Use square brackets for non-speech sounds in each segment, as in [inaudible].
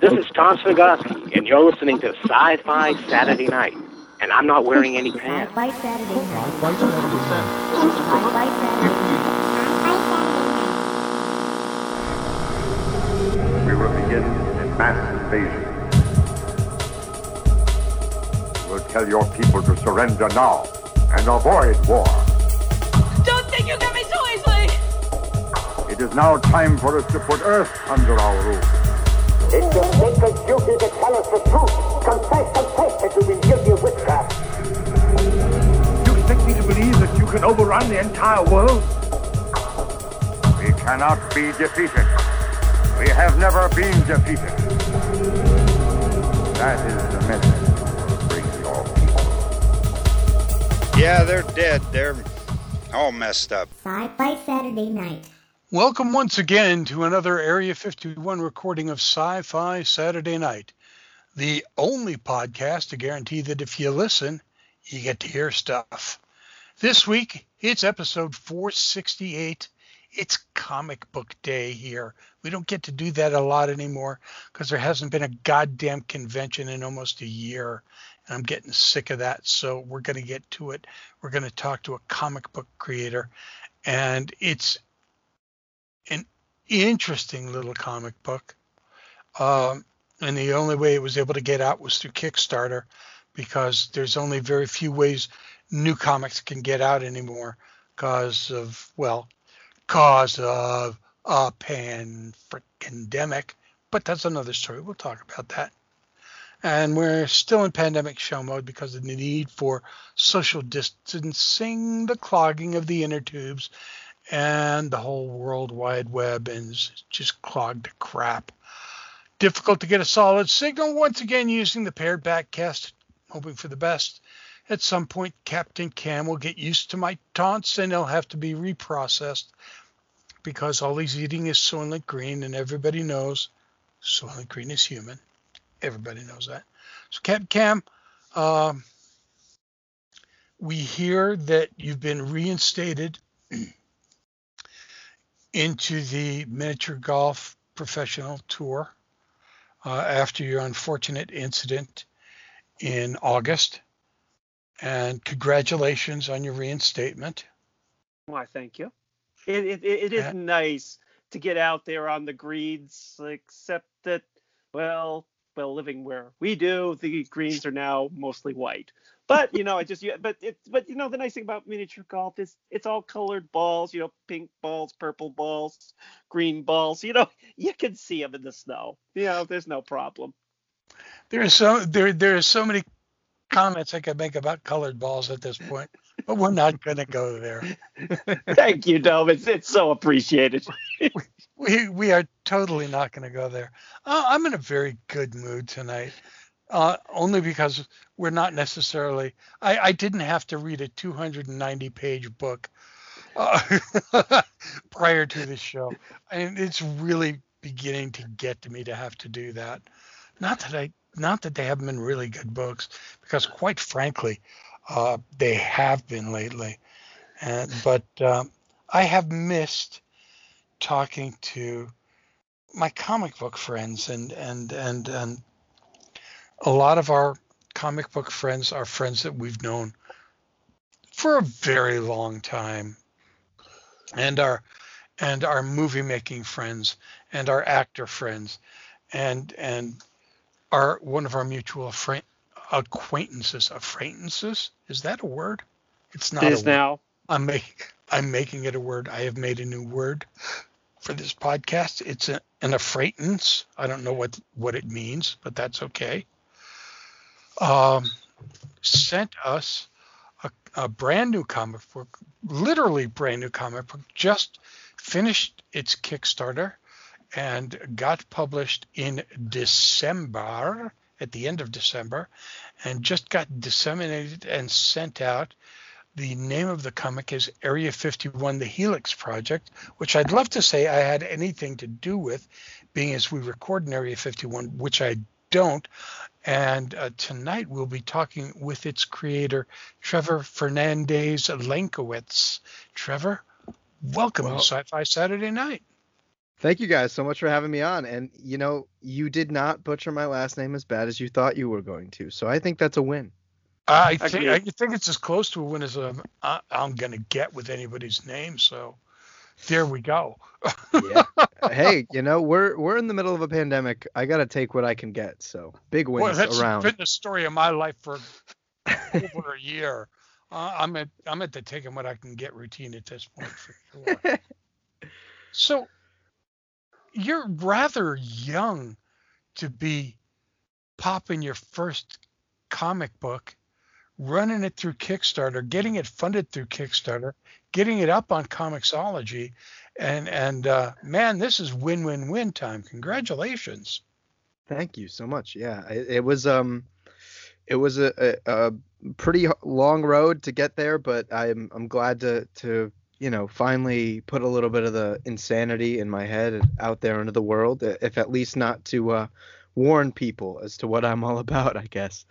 This is Tom Svigotsky, and you're listening to Sci-Fi Saturday Night. And I'm not wearing any pants. Sci-Fi Saturday night. Sci-Fi Saturday night. We will begin a mass invasion. We'll tell your people to surrender now and avoid war. Don't think you get me so easily! It is now time for us to put Earth under our rule. It's your sacred duty to tell us the truth. Confess, confess that you've been guilty of witchcraft. You expect me to believe that you can overrun the entire world? We cannot be defeated. We have never been defeated. That is the message. Bring your people. Yeah, they're dead. They're all messed up. Sci-Fi Saturday night. Welcome once again to another Area 51 recording of Sci Fi Saturday Night, the only podcast to guarantee that if you listen, you get to hear stuff. This week, it's episode 468. It's comic book day here. We don't get to do that a lot anymore because there hasn't been a goddamn convention in almost a year. And I'm getting sick of that. So we're going to get to it. We're going to talk to a comic book creator. And it's interesting little comic book. Um, and the only way it was able to get out was through Kickstarter because there's only very few ways new comics can get out anymore because of, well, cause of a pandemic. But that's another story. We'll talk about that. And we're still in pandemic show mode because of the need for social distancing, the clogging of the inner tubes, and the whole World Wide Web is just clogged to crap. Difficult to get a solid signal once again using the paired backcast, hoping for the best. At some point, Captain Cam will get used to my taunts and they'll have to be reprocessed because all he's eating is Soylent Green, and everybody knows Soylent Green is human. Everybody knows that. So, Captain Cam, um, we hear that you've been reinstated into the miniature golf professional tour uh, after your unfortunate incident in August. And congratulations on your reinstatement. Why, thank you. It it, it is Yeah. nice to get out there on the greens, except that, well, well, living where we do, the greens are now mostly white. But you know, I just but it but you know the nice thing about miniature golf is it's all colored balls. You know, pink balls, purple balls, green balls. You know, [laughs] you can see them in the snow. You know, there's no problem. There are so there there are so many comments I could make about colored balls at this point, but we're not [laughs] going to go there. Thank you, Dome. It's it's so appreciated. [laughs] We we are totally not going to go there. Uh, I'm in a very good mood tonight, uh, only because we're not necessarily. I, I didn't have to read a 290 page book uh, [laughs] prior to this show, and it's really beginning to get to me to have to do that. Not that I not that they haven't been really good books, because quite frankly, uh, they have been lately. And but um, I have missed talking to my comic book friends and and and and a lot of our comic book friends are friends that we've known for a very long time and our and our movie making friends and our actor friends and and our one of our mutual friend acquaintances acquaintances is that a word it's not It a is now. I'm make, I'm making it a word. I have made a new word for this podcast. It's a, an affreightance. I don't know what what it means, but that's okay. Um, sent us a, a brand new comic book, literally brand new comic book, just finished its Kickstarter and got published in December, at the end of December, and just got disseminated and sent out. The name of the comic is Area 51 The Helix Project, which I'd love to say I had anything to do with, being as we record in Area 51, which I don't. And uh, tonight we'll be talking with its creator, Trevor Fernandez Lenkowitz. Trevor, welcome Well- to Sci Fi Saturday Night. Thank you guys so much for having me on. And you know, you did not butcher my last name as bad as you thought you were going to. So I think that's a win. I think I think it's as close to a win as I'm, I'm going to get with anybody's name. So there we go. [laughs] yeah. Hey, you know we're we're in the middle of a pandemic. I got to take what I can get. So big wins well, that's around. been the story of my life for [laughs] over a year. Uh, I'm at I'm at the taking what I can get routine at this point for sure. so you're rather young to be popping your first comic book, running it through Kickstarter, getting it funded through Kickstarter, getting it up on Comixology, and and uh, man, this is win-win-win time. Congratulations. Thank you so much. Yeah, it, it was um, it was a, a, a pretty long road to get there, but I'm I'm glad to to you know finally put a little bit of the insanity in my head out there into the world, if at least not to uh, warn people as to what I'm all about. I guess.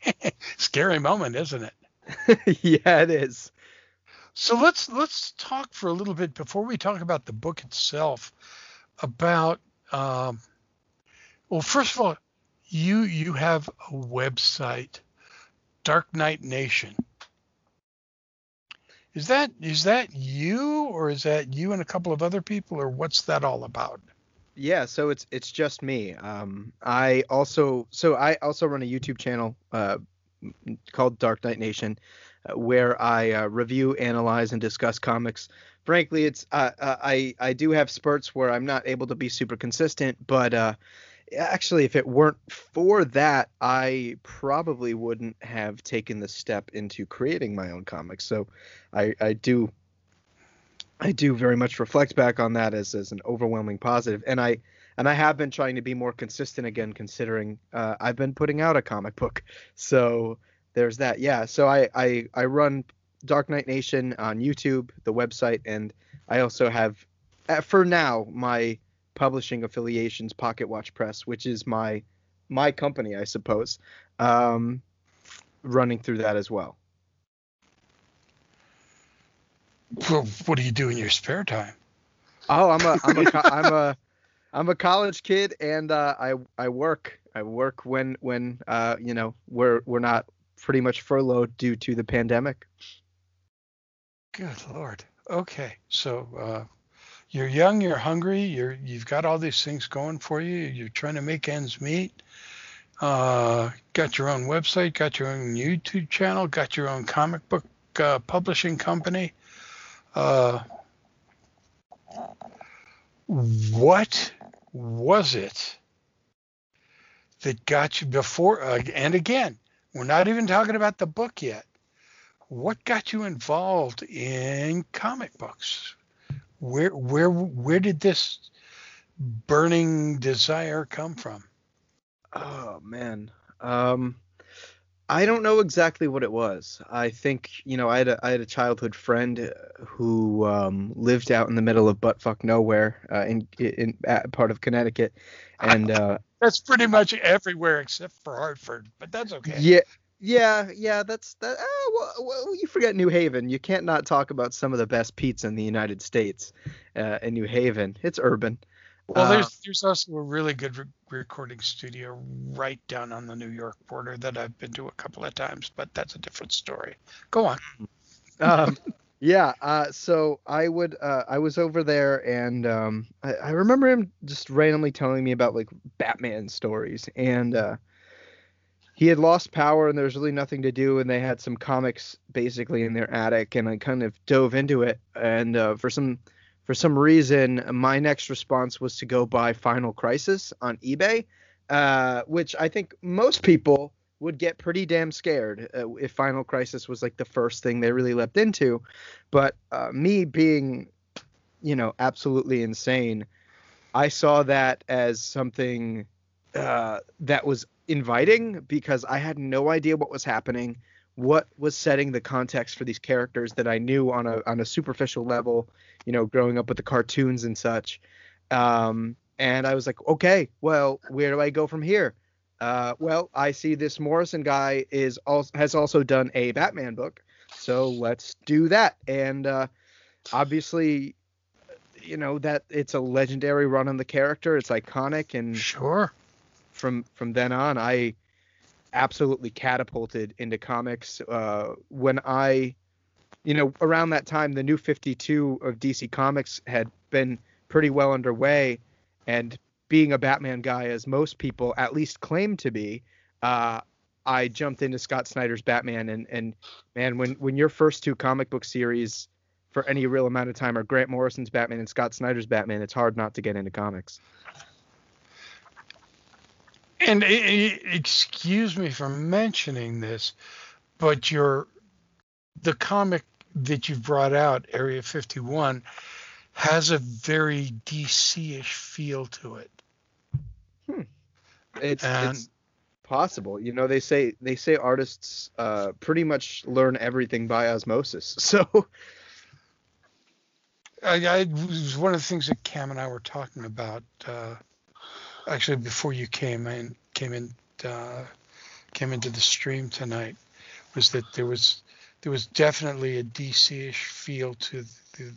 [laughs] Scary moment, isn't it? [laughs] yeah, it is. So let's let's talk for a little bit before we talk about the book itself about um, well first of all you you have a website Dark Knight Nation. Is that is that you or is that you and a couple of other people or what's that all about? Yeah so it's it's just me. Um i also so i also run a youtube channel uh called dark knight nation where i uh, review analyze and discuss comics. Frankly it's uh, uh, i i do have spurts where i'm not able to be super consistent but uh actually if it weren't for that i probably wouldn't have taken the step into creating my own comics. So i i do i do very much reflect back on that as as an overwhelming positive. And i and i have been trying to be more consistent again considering uh, i've been putting out a comic book. So there's that yeah so i i i run dark knight nation on youtube the website and i also have uh, for now my publishing affiliations Pocket Watch Press, which is my my company, I suppose, um, running through that as well. Well, what do you do in your spare time? Oh, I'm a I'm a [laughs] I'm a I'm a college kid, and uh, I I work I work when when uh, you know we're we're not pretty much furloughed due to the pandemic. Good lord. Okay, so uh, you're young, you're hungry, you're you've got all these things going for you. You're trying to make ends meet. Uh, got your own website, got your own YouTube channel, got your own comic book uh, publishing company. Uh, what was it that got you before? Uh, and again, we're not even talking about the book yet. What got you involved in comic books? where where where did this burning desire come from? Oh man. Um I don't know exactly what it was. I think, you know, I had a I had a childhood friend who um, lived out in the middle of buttfuck nowhere uh, in in part of Connecticut, and [laughs] uh, that's pretty much everywhere except for Hartford, but that's okay. Yeah, yeah, yeah, that's that. Uh, well, well, you forget New Haven. You can't not talk about some of the best pizza in the United States. Uh, in New Haven, it's urban. Well, there's uh, there's also a really good re- recording studio right down on the New York border that I've been to a couple of times, but that's a different story. Go on. um, yeah. Uh, so I would uh, I was over there, and um, I, I remember him just randomly telling me about like Batman stories, and uh, he had lost power and there was really nothing to do and they had some comics basically in their attic and i kind of dove into it and uh, for some for some reason my next response was to go buy final crisis on ebay uh, which i think most people would get pretty damn scared uh, if final crisis was like the first thing they really leapt into but uh, me being you know absolutely insane i saw that as something uh, that was inviting because I had no idea what was happening, what was setting the context for these characters that I knew on a on a superficial level, you know, growing up with the cartoons and such. Um, and I was like, okay, well, where do I go from here? Uh, well, I see this Morrison guy is also has also done a Batman book, so let's do that. And uh, obviously, you know that it's a legendary run on the character. It's iconic, and Sure. from from then on, I absolutely catapulted into comics. Uh, when I, you know, around that time, the new 52 of DC Comics had been pretty well underway, and being a Batman guy, as most people at least claim to be, uh, I jumped into Scott Snyder's Batman, and and man, when when your first two comic book series for any real amount of time are Grant Morrison's Batman and Scott Snyder's Batman, it's hard not to get into comics. And excuse me for mentioning this, but your the comic that you brought out, Area 51, has a very DC-ish feel to it. It's, And- it's possible. You know, they say they say artists uh, pretty much learn everything by osmosis. [laughs] So I, I was one of the things that Cam and I were talking about. Uh, actually, before you came and came in, uh, came into the stream tonight, was that there was there was definitely a DC-ish feel to the,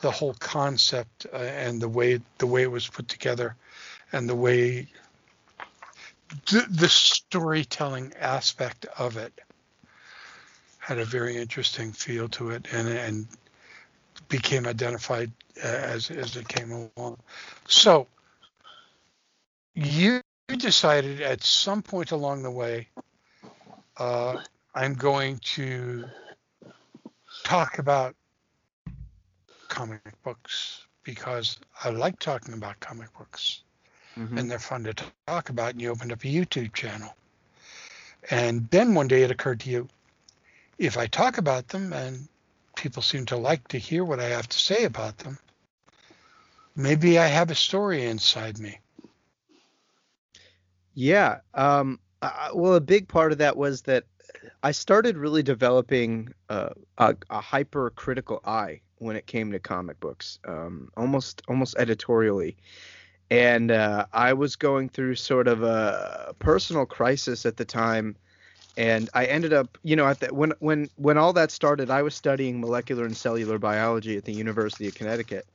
the whole concept uh, and the way the way it was put together, and the way the, the storytelling aspect of it had a very interesting feel to it, and and became identified uh, as as it came along. So you decided at some point along the way, uh, I'm going to talk about comic books because I like talking about comic books Mhm. and they're fun to talk about. And you opened up a YouTube channel. And then one day it occurred to you if I talk about them and people seem to like to hear what I have to say about them, maybe I have a story inside me. yeah, um, uh, well, a big part of that was that I started really developing uh, a, a hypercritical eye when it came to comic books, um, almost almost editorially. And uh, I was going through sort of a personal crisis at the time, and I ended up, you know, at the, when when when all that started, I was studying molecular and cellular biology at the University of Connecticut.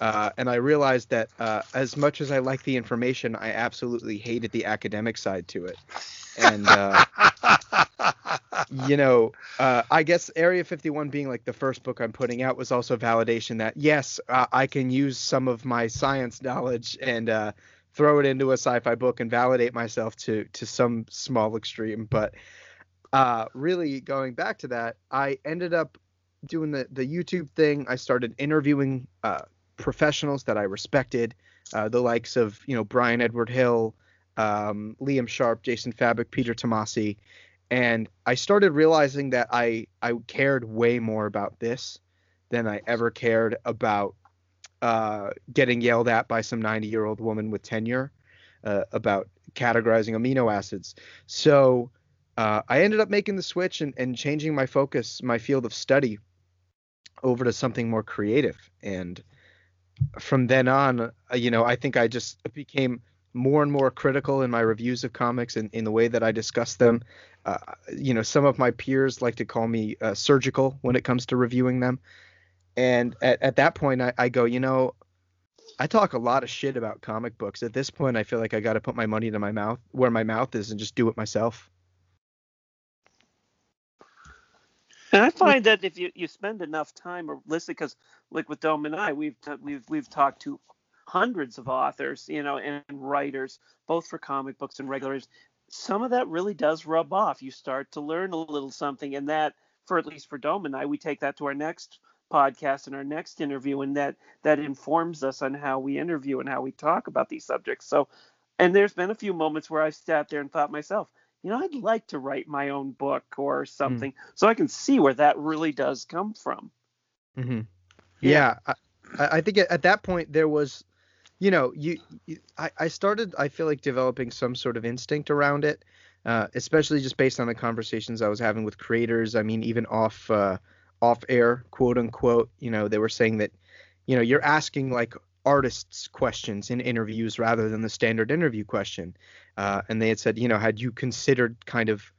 Uh, and I realized that uh, as much as I like the information, I absolutely hated the academic side to it. And uh, [laughs] you know, uh, I guess Area 51 being like the first book I'm putting out was also validation that yes, uh, I can use some of my science knowledge and uh, throw it into a sci-fi book and validate myself to to some small extreme. But uh, really, going back to that, I ended up doing the the YouTube thing. I started interviewing uh, professionals that I respected, uh, the likes of you know Bryan Edward Hill, um, Liam Sharp, Jason Fabok, Peter Tomasi, and I started realizing that I I cared way more about this than I ever cared about uh, getting yelled at by some 90 year old woman with tenure uh, about categorizing amino acids. So uh, I ended up making the switch and, and changing my focus, my field of study, over to something more creative. And from then on, uh, you know, I think I just became more and more critical in my reviews of comics and in the way that I discuss them. Uh, you know, some of my peers like to call me uh, surgical when it comes to reviewing them. And at, at that point, I, I go, you know, I talk a lot of shit about comic books. At this point, I feel like I got to put my money to my mouth, where my mouth is, and just do it myself. And I find that if you, you spend enough time or listen, because like with Dome and I, we've t- we've we've talked to hundreds of authors, you know, and writers, both for comic books and regulars. Some of that really does rub off. You start to learn a little something, and that, for at least for Dome and I, we take that to our next podcast and our next interview, and that that informs us on how we interview and how we talk about these subjects. So, and there's been a few moments where I've sat there and thought myself, you know, I'd like to write my own book or something, so I can see where that really does come from. Mm-hmm. Yeah. Yeah, I, I think at at that point there was, you know, you, you I, I started I feel like developing some sort of instinct around it, uh, especially just based on the conversations I was having with creators. I mean, even off uh, off air, quote unquote, you know, they were saying that, you know, you're asking like artists questions in interviews rather than the standard interview question, uh, and they had said, you know, had you considered kind of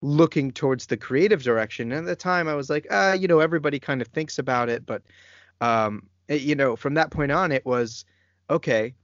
looking towards the creative direction. And at the time, I was like, uh, you know, everybody kind of thinks about it, but um, uh, you know, from that point on, it was okay.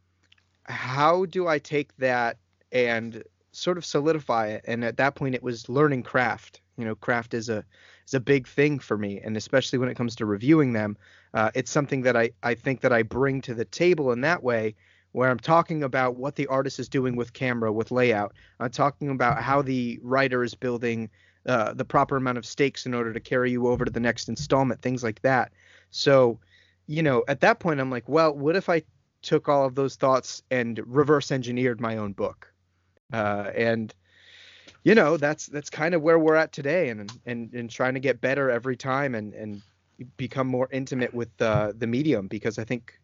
How do I take that and sort of solidify it? And at that point, it was learning craft. You know, craft is a is a big thing for me, and especially when it comes to reviewing them, uh, it's something that I I think that I bring to the table in that way where I'm talking about what the artist is doing with camera, with layout. I'm talking about how the writer is building uh, the proper amount of stakes in order to carry you over to the next installment, things like that. So, you know, at that point, I'm like, well, what if I took all of those thoughts and reverse engineered my own book? Uh, and you know, that's that's kind of where we're at today, and and and trying to get better every time, and and become more intimate with the the medium because I think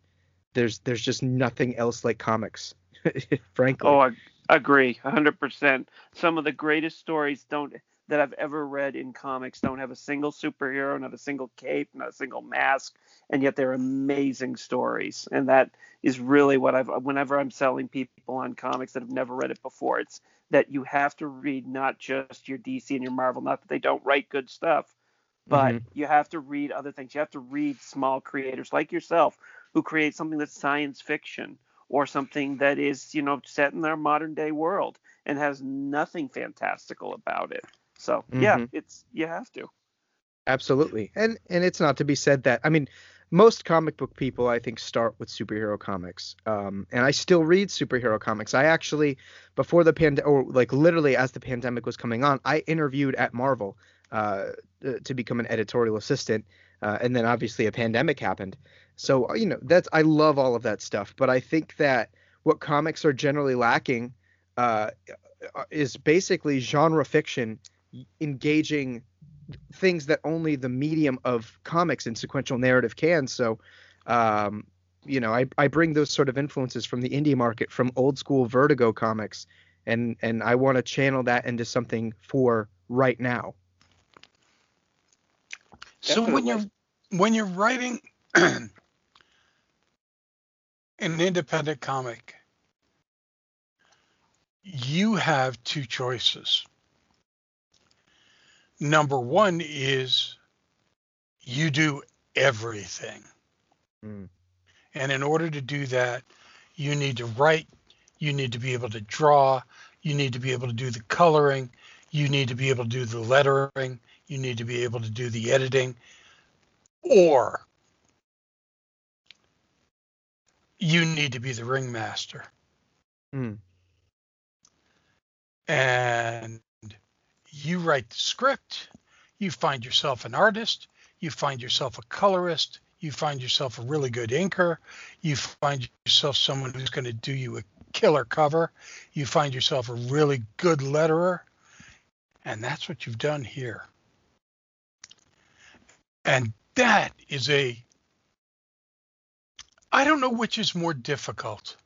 there's there's just nothing else like comics, [laughs] frankly. Oh, I agree, 100%. Some of the greatest stories don't that I've ever read in comics don't have a single superhero, not a single cape, not a single mask, and yet they're amazing stories. And that is really what I've whenever I'm selling people on comics that have never read it before, it's that you have to read not just your DC and your Marvel, not that they don't write good stuff, but Mhm. you have to read other things. You have to read small creators like yourself who create something that's science fiction or something that is, you know, set in our modern day world and has nothing fantastical about it. So yeah, Mhm. it's you have to. Absolutely. And and it's not to be said that I mean most comic book people I think start with superhero comics. Um and I still read superhero comics. I actually before the pandemic or like literally as the pandemic was coming on, I interviewed at Marvel uh uh, to become an editorial assistant. Uh, and then obviously a pandemic happened. So uh, you know, that's I love all of that stuff, but I think that what comics are generally lacking uh is basically genre fiction engaging things that only the medium of comics and sequential narrative can. So, um, you know, I, I bring those sort of influences from the indie market, from old school Vertigo comics, and and I want to channel that into something for right now. So when you're when you're writing [clears throat] an independent comic, you have two choices. Number one is you do everything. Mm. And in order to do that, you need to write, you need to be able to draw, you need to be able to do the coloring, you need to be able to do the lettering, you need to be able to do the editing, or you need to be the ringmaster. Mm. And you write the script, you find yourself an artist, you find yourself a colorist, you find yourself a really good inker, you find yourself someone who's going to do you a killer cover, you find yourself a really good letterer, and that's what you've done here. And that is a I don't know which is more difficult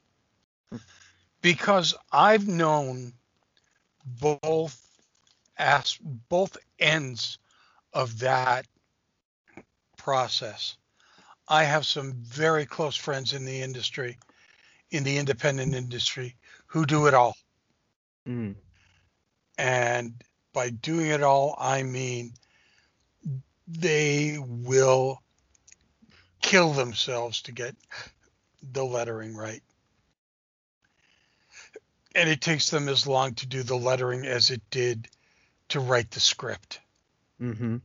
because I've known both as both ends of that process. I have some very close friends in the industry, in the independent industry, who do it all. Mm. And by doing it all, I mean they will kill themselves to get the lettering right. And it takes them as long to do the lettering as it did to write the script. Mm-hmm.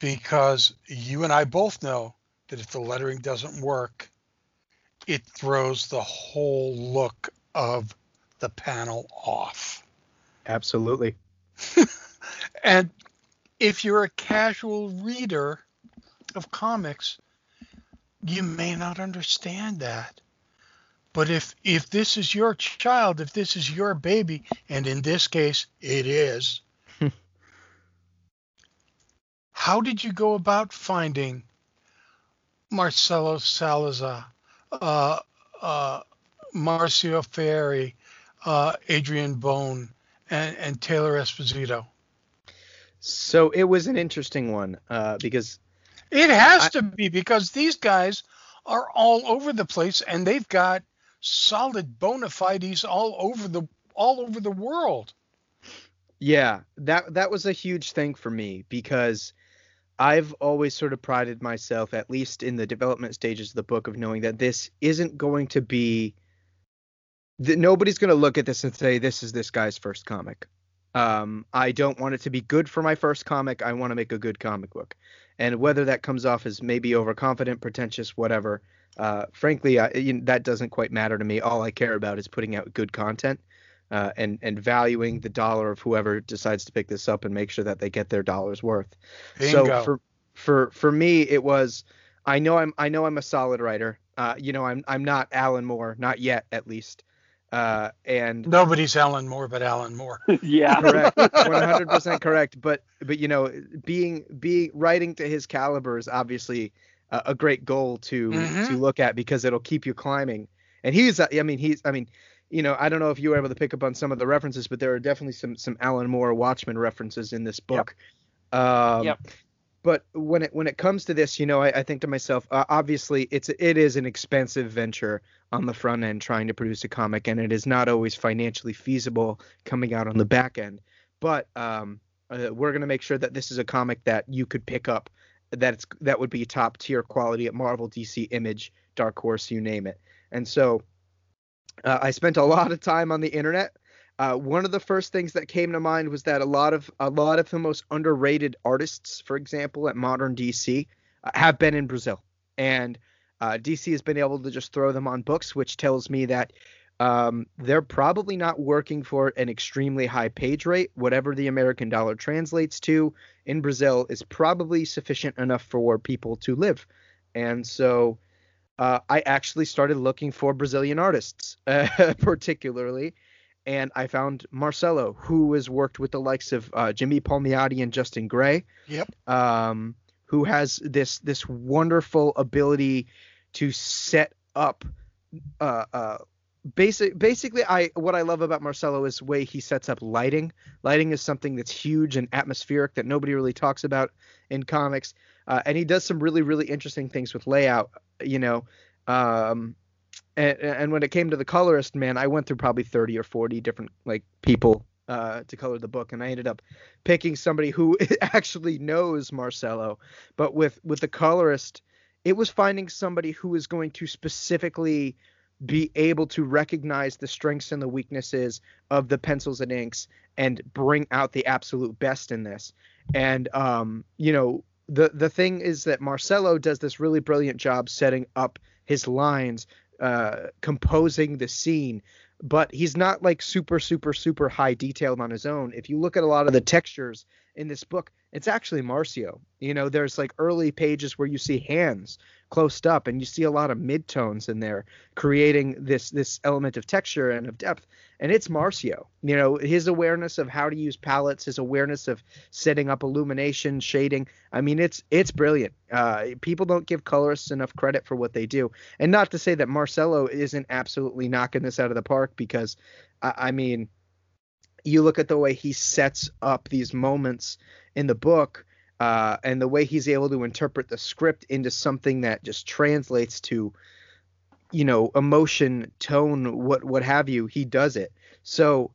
Because you and I both know that if the lettering doesn't work, it throws the whole look of the panel off. Absolutely. [laughs] And if you're a casual reader of comics, you may not understand that. But if if this is your child, if this is your baby, and in this case it is, [laughs] how did you go about finding Marcelo Salazar, uh, uh, Marcio Ferri, uh, Adrian Bone, and, and Taylor Esposito? So it was an interesting one uh, because It has I- to be because these guys are all over the place and they've got solid bona fides all over the all over the world. Yeah, that that was a huge thing for me because I've always sort of prided myself, at least in the development stages of the book, of knowing that this isn't going to be that nobody's going to look at this and say this is this guy's first comic. Um, I don't want it to be good for my first comic. I want to make a good comic book, and whether that comes off as maybe overconfident, pretentious, whatever. Uh, frankly, I, you know, that doesn't quite matter to me. All I care about is putting out good content uh, and and valuing the dollar of whoever decides to pick this up and make sure that they get their dollars worth. Bingo. So for for for me, it was. I know I'm I know I'm a solid writer. Uh, you know I'm I'm not Alan Moore, not yet at least. Uh, and Nobody's Alan Moore but Alan Moore. [laughs] yeah. correct [laughs] 100% correct but but you know being being writing to his caliber is obviously a, a great goal to Mhm. to look at because it'll keep you climbing and he's uh, i mean he's i mean you know i don't know if you were able to pick up on some of the references but there are definitely some some alan moore watchmen references in this book um Yep. But when it when it comes to this you know i, I think to myself uh, obviously it's it is an expensive venture on the front end trying to produce a comic and it is not always financially feasible coming out on the back end. But um, uh, we're going to make sure that this is a comic that you could pick up that's that would be top tier quality at marvel dc image dark horse you name it. And so uh, i spent a lot of time on the internet uh, one of the first things that came to mind was that a lot of a lot of the most underrated artists, for example, at modern DC, uh, have been in Brazil, and uh, DC has been able to just throw them on books, which tells me that um, they're probably not working for an extremely high page rate. Whatever the American dollar translates to in Brazil is probably sufficient enough for people to live, and so. Uh, I actually started looking for Brazilian artists, [laughs] particularly, and I found Marcelo, who has worked with the likes of uh, Jimmy Palmiotti and Justin Gray, Yep. um, who has this this wonderful ability to set up. Uh, uh, basic, basically, I what I love about Marcelo is the way he sets up lighting. Lighting is something that's huge and atmospheric that nobody really talks about in comics, uh, and he does some really really interesting things with layout. You know. Um, and, and when it came to the colorist, man, I went through probably 30 or 40 different like people uh, to color the book, and I ended up picking somebody who [laughs] actually knows Marcelo. But with with the colorist, it was finding somebody who is going to specifically be able to recognize the strengths and the weaknesses of the pencils and inks and bring out the absolute best in this. And um, you know, the the thing is that Marcelo does this really brilliant job setting up his lines uh, composing the scene, but he's not like super, super, super high detailed on his own. If you look at a lot of the textures in this book, it's actually Marcio. You know, there's like early pages where you see hands closed up, and you see a lot of midtones in there, creating this this element of texture and of depth. And it's Marcio. You know, his awareness of how to use palettes, his awareness of setting up illumination, shading. I mean, it's it's brilliant. Uh, people don't give colorists enough credit for what they do. And not to say that Marcelo isn't absolutely knocking this out of the park, because I, I mean, you look at the way he sets up these moments in the book. Uh, and the way he's able to interpret the script into something that just translates to, you know, emotion, tone, what what have you, he does it. So,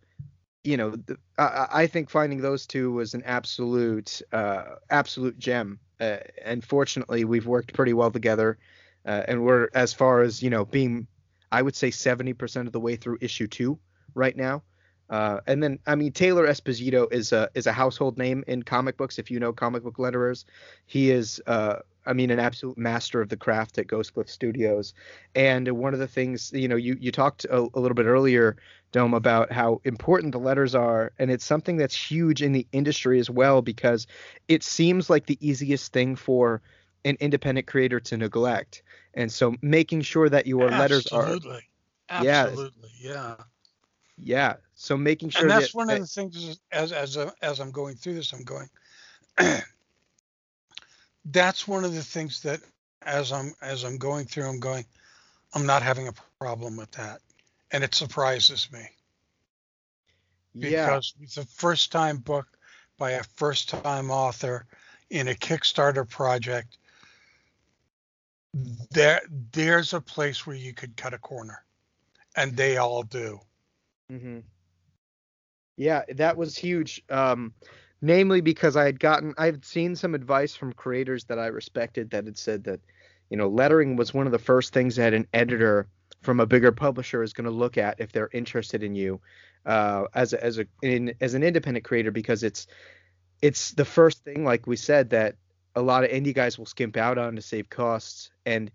you know, the, I, I think finding those two was an absolute uh, absolute gem. Uh, and fortunately, we've worked pretty well together, uh, and we're as far as you know being, I would say, seventy percent of the way through issue two right now. Uh, and then, I mean, Taylor Esposito is a is a household name in comic books. If you know comic book letterers, he is, uh, I mean, an absolute master of the craft at Ghost Glyph Studios. And one of the things, you know, you you talked a, a little bit earlier, Dome, about how important the letters are, and it's something that's huge in the industry as well because it seems like the easiest thing for an independent creator to neglect. And so, making sure that your letters are Absolutely. Yeah. Absolutely. Yeah. Yeah. So making sure and that's that, one that- of the things is- as as uh, as I'm going through this, I'm going. [clears throat] that's one of the things that as I'm as I'm going through, I'm going. I'm not having a problem with that, and it surprises me yeah. because it's a first time book by a first time author in a Kickstarter project. There there's a place where you could cut a corner, and they all do. Hmm Yeah, that was huge. Um, namely because I had gotten I had seen some advice from creators that I respected that had said that you know lettering was one of the first things that an editor from a bigger publisher is going to look at if they're interested in you uh, as a, as a in, as an independent creator because it's it's the first thing like we said that a lot of indie guys will skimp out on to save costs and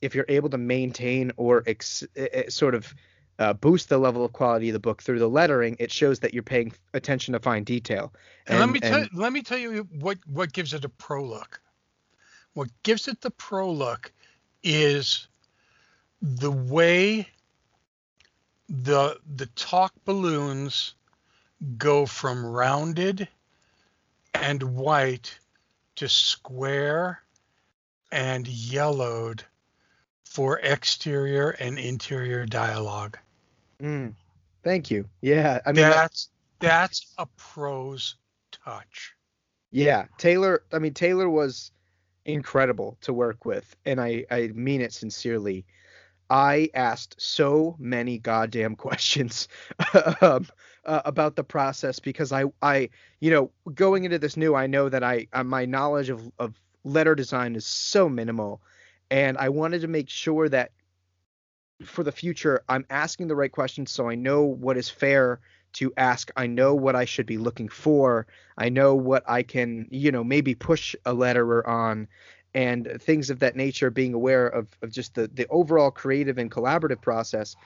if you're able to maintain or ex, sort of uh, boost the level of quality of the book through the lettering, it shows that you're paying attention to fine detail. And, let me tell let me tell you what what gives it a pro look. What gives it the pro look is the way the the talk balloons go from rounded and white to square and yellowed for exterior and interior dialogue. Mm, thank you. Yeah, I mean that's that's a pro's touch. Yeah, Taylor. I mean Taylor was incredible to work with, and I I mean it sincerely. I asked so many goddamn [laughs] questions um, uh, about the process because I I you know going into this new I know that I uh, my knowledge of of letter design is so minimal, and I wanted to make sure that for the future, I'm asking the right questions so I know what is fair to ask. I know what I should be looking for. I know what I can, you know, maybe push a letterer on and things of that nature, being aware of, of just the, the overall creative and collaborative process.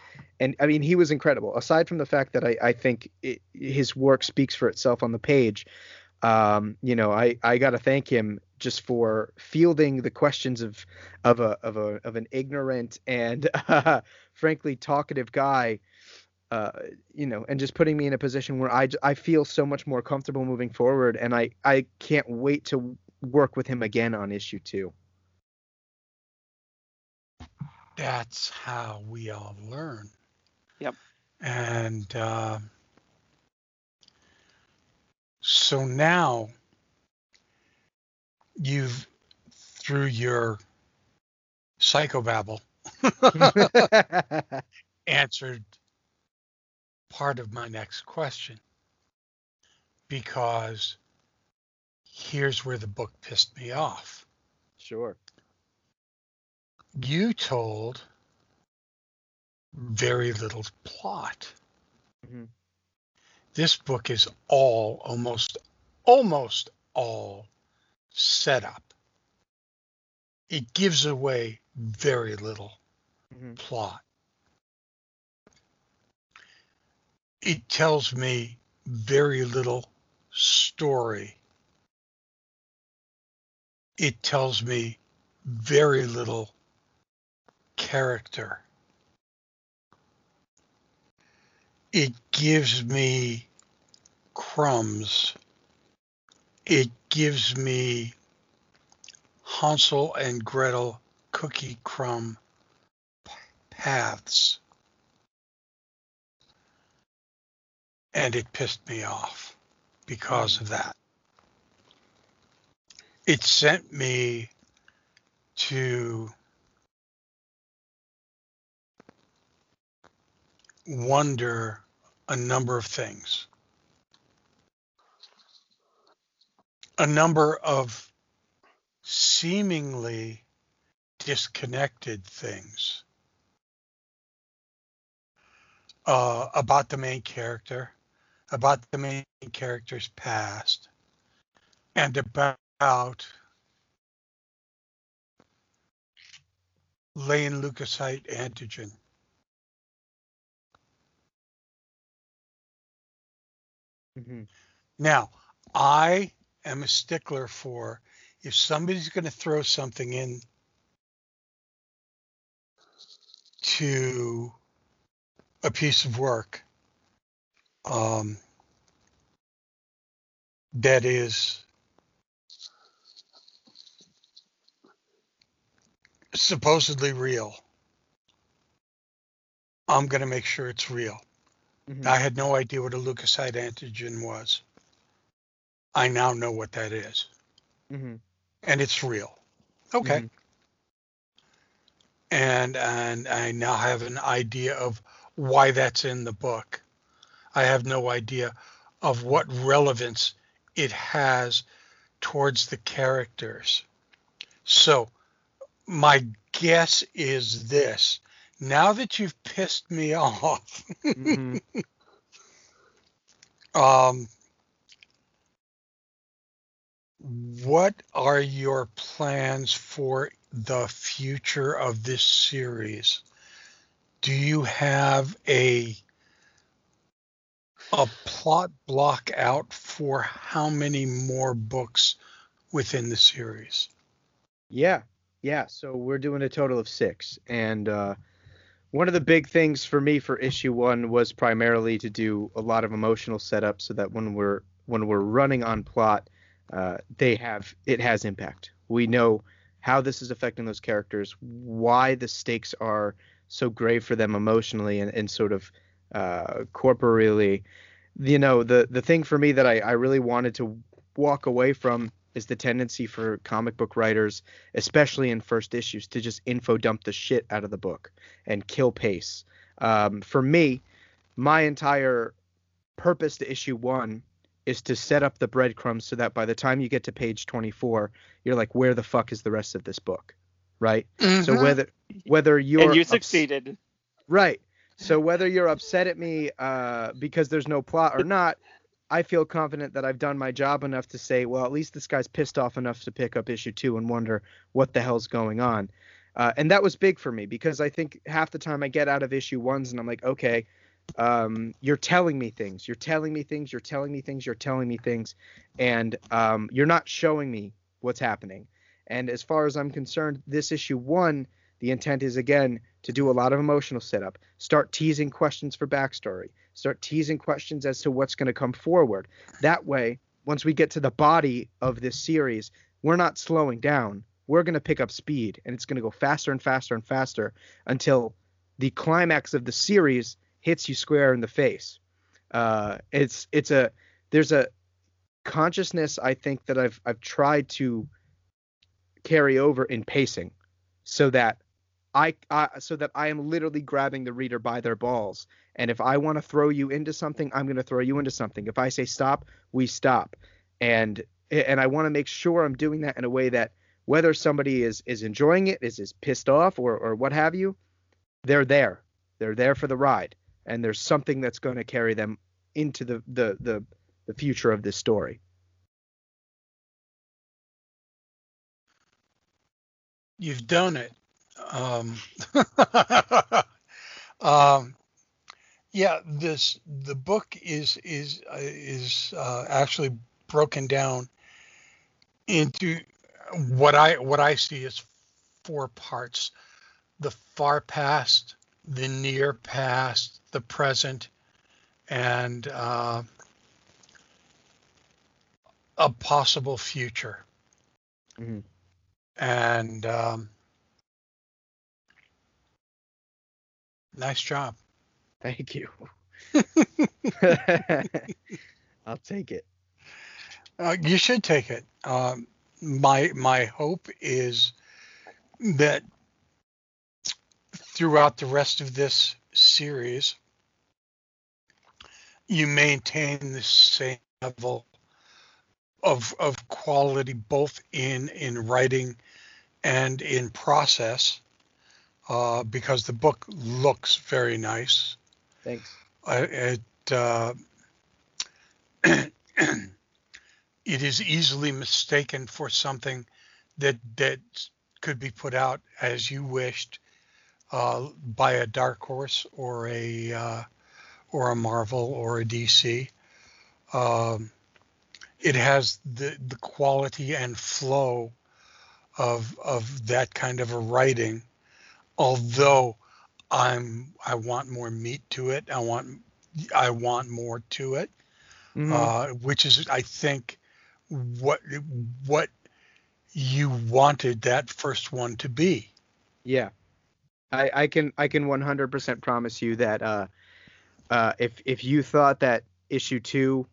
And I mean, he was incredible. Aside from the fact that I, I think it, his work speaks for itself on the page, um, you know, I, I got to thank him just for fielding the questions of of a of a of an ignorant and uh, [laughs] frankly talkative guy uh, you know and just putting me in a position where I, I feel so much more comfortable moving forward and I I can't wait to work with him again on issue 2 that's how we all learn. Yep. And uh, so now you've through your psychobabble [laughs] answered part of my next question because here's where the book pissed me off. Sure. You told very little plot. Mm-hmm. This book is all almost almost all set up. It gives away very little mm-hmm. plot. It tells me very little story. It tells me very little character. It gives me crumbs it gives me Hansel and Gretel cookie crumb paths. And it pissed me off because of that. It sent me to wonder a number of things. a number of seemingly disconnected things uh, about the main character, about the main character's past, and about Lane leukocyte antigen. Mm-hmm. Now, I am a stickler for if somebody's going to throw something in to a piece of work um, that is supposedly real, I'm going to make sure it's real. Mm-hmm. I had no idea what a leukocyte antigen was. I now know what that is. Mm-hmm. And it's real. Okay. Mm-hmm. And and I now have an idea of why that's in the book. I have no idea of what relevance it has towards the characters. So, my guess is this. Now that you've pissed me [laughs] off, Mhm. um, what are your plans for the future of this series? Do you have a a plot block out for how many more books within the series? Yeah, yeah. So we're doing a total of six, and uh, one of the big things for me for issue one was primarily to do a lot of emotional setup, so that when we're when we're running on plot, uh, they have it has impact. We know how this is affecting those characters, why the stakes are so grave for them emotionally and, and sort of uh, corporeally. You know, the the thing for me that I, I really wanted to walk away from is the tendency for comic book writers, especially in first issues, to just info dump the shit out of the book and kill pace. Um, for me, my entire purpose to issue one is to set up the breadcrumbs so that by the time you get to page 24, you're like, where the fuck is the rest of this book, right? So Mhm. whether whether you're and you ups- succeeded. Right. So whether you're upset at me uh, because there's no plot or not, I feel confident that I've done my job enough to say, well, at least this guy's pissed off enough to pick up issue two and wonder what the hell's going on. Uh, and that was big for me because I think half the time I get out of issue ones and I'm like, okay, um, you're telling me things, you're telling me things, you're telling me things, you're telling me things, and um, you're not showing me what's happening. And as far as I'm concerned, this issue one, the intent is again to do a lot of emotional setup, start teasing questions for backstory, start teasing questions as to what's going to come forward. That way, once we get to the body of this series, we're not slowing down. We're going to pick up speed and it's going to go faster and faster and faster until the climax of the series hits you square in the face. Uh, it's it's a there's a consciousness I think that I've I've tried to carry over in pacing so that I, I so that I am literally grabbing the reader by their balls. And if I want to throw you into something, I'm going to throw you into something. If I say stop, we stop. And and I want to make sure I'm doing that in a way that whether somebody is is enjoying it, is is pissed off or or what have you, they're there. They're there for the ride. And there's something that's going to carry them into the the the, the future of this story. You've done it. Um, [laughs] um, yeah, this the book is is uh, is uh, actually broken down into what I what I see as four parts: the far past, the near past, the present, and uh, a possible future. Mhm. And um, nice job. Thank you. [laughs] [laughs] I'll take it. Uh, you should take it. Um, my my hope is that throughout the rest of this series, you maintain the same level of of quality, both in in writing and in process, uh, because the book looks very nice. Thanks. Uh, it uh, [clears throat] it is easily mistaken for something that that could be put out as you wished uh, by a dark horse or a uh, or a Marvel or a DC. Um, it has the the quality and flow of of that kind of a writing, although I'm I want more meat to it. I want I want more to it, Mhm. uh, which is I think what what you wanted that first one to be. Yeah, I, I can I can 100% promise you that uh, uh, if if you thought that issue two,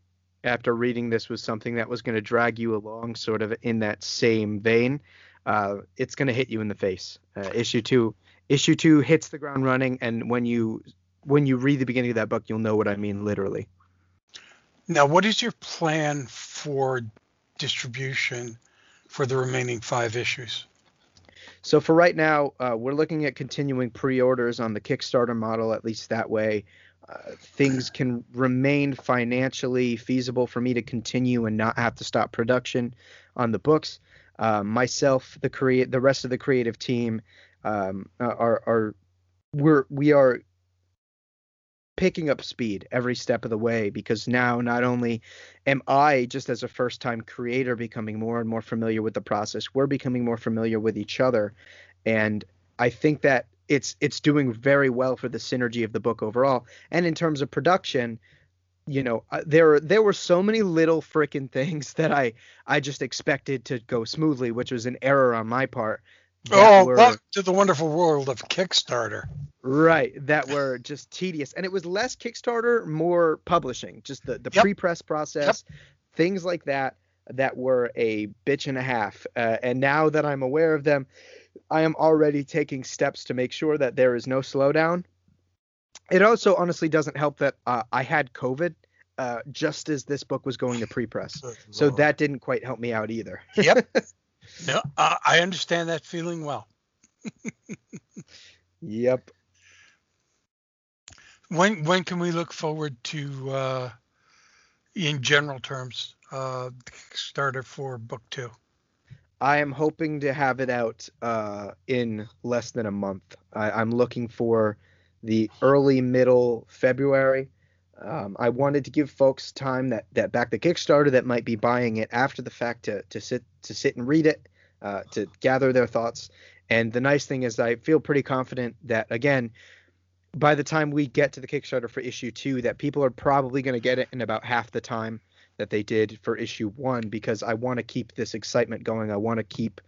after reading this, was something that was going to drag you along, sort of in that same vein, uh, it's going to hit you in the face. Uh, issue two, issue two hits the ground running, and when you when you read the beginning of that book, you'll know what I mean literally. Now, what is your plan for distribution for the remaining five issues? So for right now, uh, we're looking at continuing pre-orders on the Kickstarter model. At least that way, uh, things can remain financially feasible for me to continue and not have to stop production on the books. Uh, myself, the create, the rest of the creative team, um, are are we're we are picking up speed every step of the way because now not only am I just as a first time creator becoming more and more familiar with the process, we're becoming more familiar with each other. And I think that it's it's doing very well for the synergy of the book overall. And in terms of production, you know, uh, there there were so many little freaking things [laughs] that I I just expected to go smoothly, which was an error on my part. Oh, were, welcome to the wonderful world of Kickstarter. Right, that were just tedious, and it was less Kickstarter, more publishing, just the the yep. pre-press process, yep. things like that that were a bitch and a half. Uh, and now that I'm aware of them, I am already taking steps to make sure that there is no slowdown. It also honestly doesn't help that uh, I had COVID uh, just as this book was going to pre-press, so that didn't quite help me out either. yep. [laughs] No, uh, I understand that feeling well. [laughs] yep. When when can we look forward to, uh, in general terms, uh, Kickstarter for book two? I am hoping to have it out uh, in less than a month. I, am looking for the early middle February. Um, I wanted to give folks time that that back the Kickstarter that might be buying it after the fact to to sit to sit and read it, uh, to gather their thoughts. And the nice thing is, I feel pretty confident that again, by the time we get to the Kickstarter for issue two, that people are probably going to get it in about half the time that they did for issue one because I want to keep this excitement going. I want to keep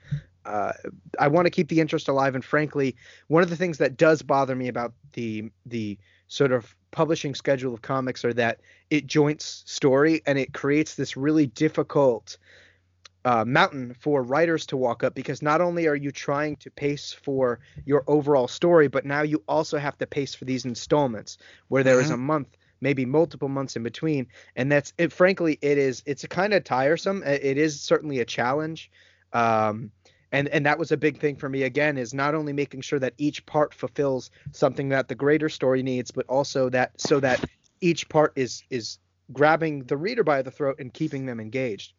uh, I want to keep the interest alive. And frankly, one of the things that does bother me about the the sort of publishing schedule of comics are that it joints story and it creates this really difficult uh, mountain for writers to walk up because not only are you trying to pace for your overall story, but now you also have to pace for these installments where there mm-hmm. is a month maybe multiple months in between. And that's it frankly it is it's kind of tiresome it is certainly a challenge. Um, and and that was a big thing for me again is not only making sure that each part fulfills something that the greater story needs but also that so that each part is is grabbing the reader by the throat and keeping them engaged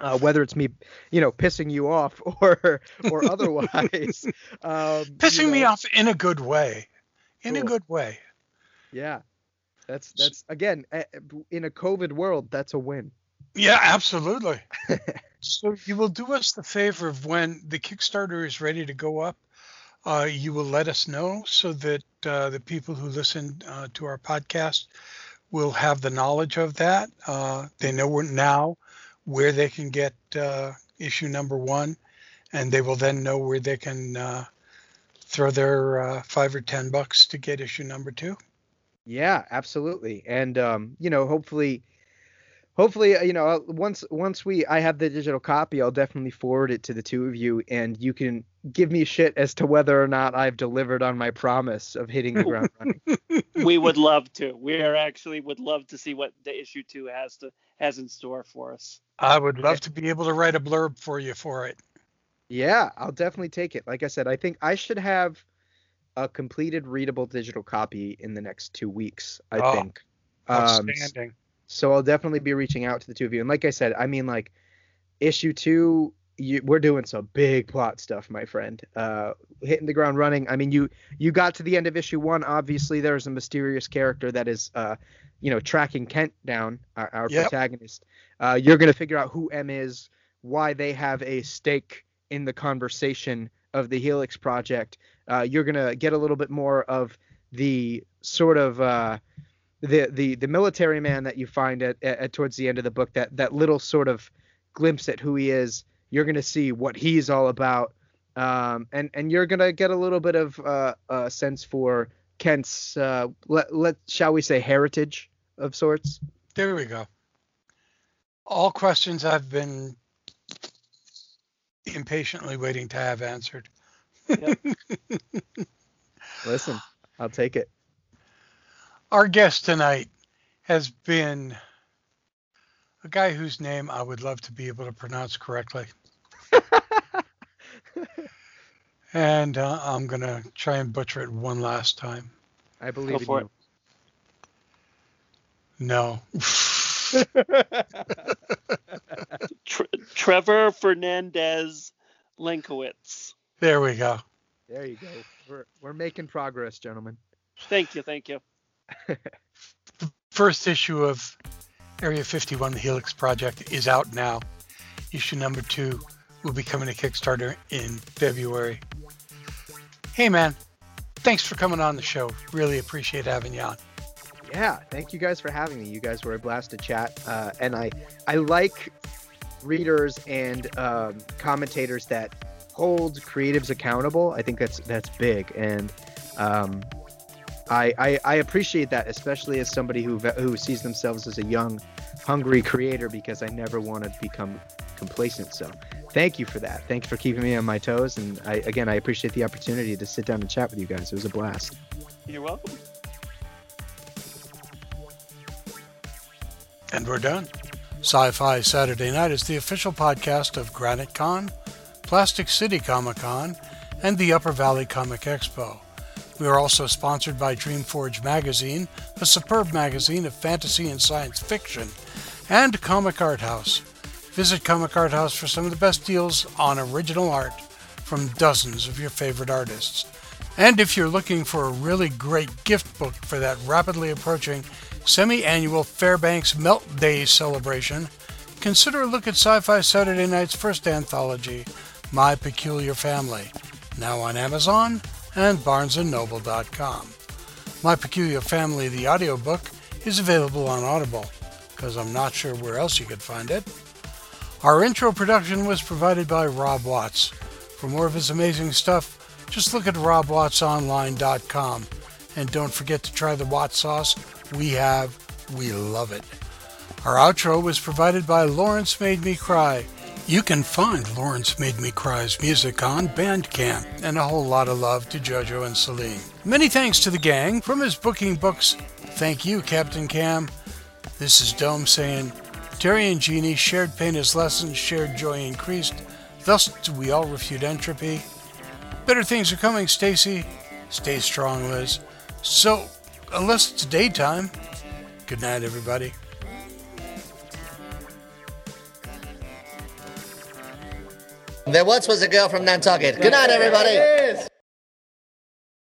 uh, whether it's me, you know, pissing you off [laughs] or or [laughs] otherwise. um, pissing you know. me off in a good way, in cool. a good way. Yeah, that's that's again in a COVID world, that's a win. Yeah, absolutely. [laughs] so you will do us the favor of when the Kickstarter is ready to go up, uh, you will let us know so that uh, the people who listen uh, to our podcast will have the knowledge of that. Uh, they know now where they can get uh, issue number one, and they will then know where they can uh, throw their five or ten bucks to get issue number two. Yeah, absolutely. And um, you know, hopefully hopefully uh, you know once once we I have the digital copy, I'll definitely forward it to the two of you and you can give me shit as to whether or not I've delivered on my promise of hitting the ground running. [laughs] we would love to. We are actually would love to see what the issue 2 has to has in store for us. I would love to be able to write a blurb for you for it. Yeah, I'll definitely take it. Like I said, I think I should have a completed readable digital copy in the next two weeks. I oh, think. Outstanding. Um, so I'll definitely be reaching out to the two of you. And like I said, I mean, like issue two, you, we're doing some big plot stuff, my friend. Uh, hitting the ground running. I mean, you you got to the end of issue one. Obviously, there's a mysterious character that is, uh, you know, tracking Kent down, our, our yep. protagonist. Uh, you're gonna figure out who M is, why they have a stake in the conversation of the Helix project, uh, you're gonna get a little bit more of the sort of uh, the the the military man that you find at, at, towards the end of the book. That that little sort of glimpse at who he is. You're gonna see what he's all about, um, and and you're gonna get a little bit of uh, a sense for Kent's uh, let let shall we say heritage of sorts. There we go. All questions I've been impatiently waiting to have answered. Yep. [laughs] Listen, I'll take it. Our guest tonight has been a guy whose name I would love to be able to pronounce correctly. [laughs] and uh, I'm going to try and butcher it one last time. I believe for in No. [laughs] Tre- Trevor Fernandez Lenkowitz. there we go. There you go. We're we're making progress, gentlemen. Thank you, thank you. [laughs] First issue of Area 51, the Helix Project, is out now. Issue number two will be coming to Kickstarter in February. Hey, man. Thanks for coming on the show. Really appreciate having you on. Yeah, thank you guys for having me. You guys were a blast to chat, uh, and I I like readers and um, commentators that hold creatives accountable. I think that's that's big, and um, I, I I appreciate that, especially as somebody who who sees themselves as a young, hungry creator, because I never want to become complacent. So, thank you for that. Thanks for keeping me on my toes, and I again I appreciate the opportunity to sit down and chat with you guys. It was a blast. You're welcome. And we're done. Sci Fi Saturday Night is the official podcast of Granite Con, Plastic City Comic Con, and the Upper Valley Comic Expo. We are also sponsored by Dreamforge Magazine, a superb magazine of fantasy and science fiction, and Comic Art House. Visit Comic Art House for some of the best deals on original art from dozens of your favorite artists. And if you're looking for a really great gift book for that rapidly approaching semi annual Fairbanks Melt Day celebration, consider a look at Sci Fi Saturday Night's first anthology, My Peculiar Family, now on Amazon and BarnesandNoble.com. My Peculiar Family, the audiobook, is available on Audible, because I'm not sure where else you could find it. Our intro production was provided by Rob Watts. For more of his amazing stuff, just look at robwattsonline.com. And don't forget to try the Watt sauce. We have, we love it. Our outro was provided by Lawrence Made Me Cry. You can find Lawrence Made Me Cry's music on Bandcamp, and a whole lot of love to JoJo and Celine. Many thanks to the gang from his booking books. Thank you, Captain Cam. This is Dome saying, Terry and Jeannie shared pain as lessons, shared joy increased. Thus do we all refute entropy. Better things are coming, Stacy. Stay strong, Liz. So, unless it's daytime, good night, everybody. There once was a girl from Nantucket. Good night, everybody.